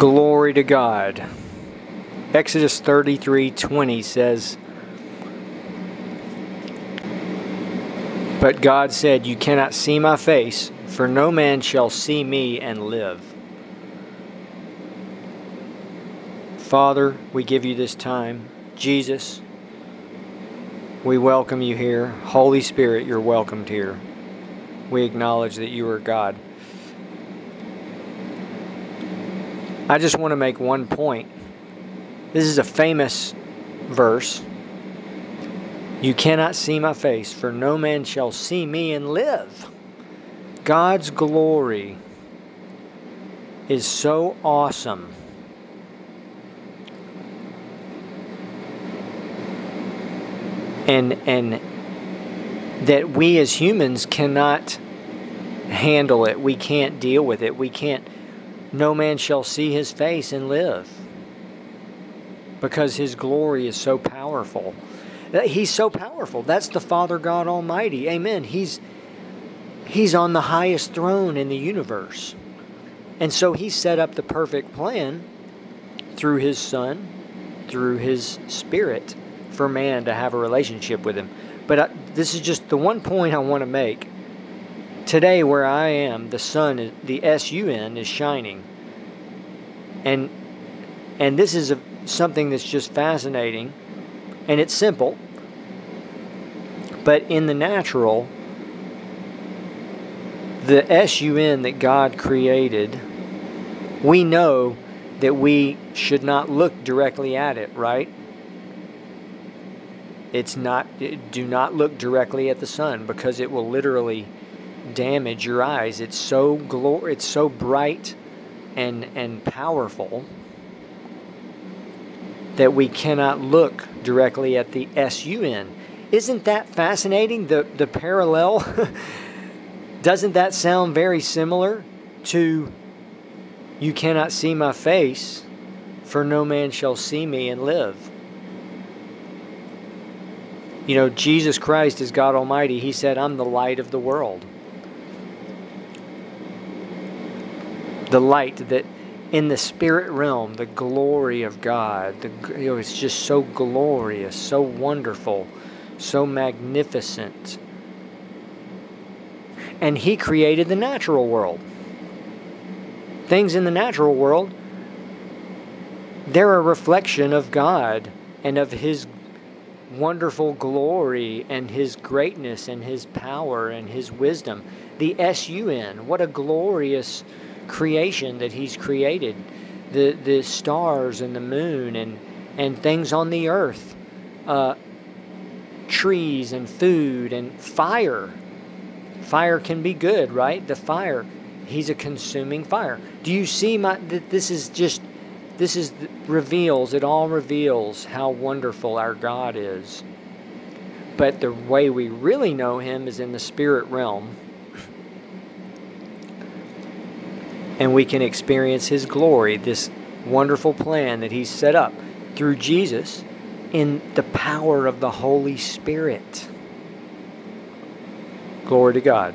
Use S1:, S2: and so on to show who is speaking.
S1: Glory to God. Exodus 33:20 says But God said, "You cannot see my face, for no man shall see me and live." Father, we give you this time. Jesus, we welcome you here. Holy Spirit, you're welcomed here. We acknowledge that you are God. I just want to make one point. This is a famous verse. You cannot see my face, for no man shall see me and live. God's glory is so awesome. And and that we as humans cannot handle it. We can't deal with it. We can't no man shall see his face and live because his glory is so powerful. He's so powerful. That's the Father God Almighty. Amen. He's he's on the highest throne in the universe. And so he set up the perfect plan through his son, through his spirit for man to have a relationship with him. But I, this is just the one point I want to make. Today where I am, the sun the sun is shining. And and this is a, something that's just fascinating and it's simple. But in the natural, the SUN that God created, we know that we should not look directly at it, right? It's not do not look directly at the sun because it will literally damage your eyes. It's so glor it's so bright and and powerful that we cannot look directly at the SUN. Isn't that fascinating? The, the parallel? Doesn't that sound very similar to you cannot see my face, for no man shall see me and live? You know, Jesus Christ is God Almighty. He said, I'm the light of the world. The light that in the spirit realm, the glory of God, the, you know, it's just so glorious, so wonderful, so magnificent. And He created the natural world. Things in the natural world, they're a reflection of God and of His wonderful glory and His greatness and His power and His wisdom. The SUN, what a glorious creation that He's created the, the stars and the moon and, and things on the earth, uh, trees and food and fire. Fire can be good, right? The fire. He's a consuming fire. Do you see my? That this is just, this is reveals. It all reveals how wonderful our God is. But the way we really know Him is in the spirit realm and we can experience His glory, this wonderful plan that He's set up through Jesus in the power of the Holy Spirit. Glory to God.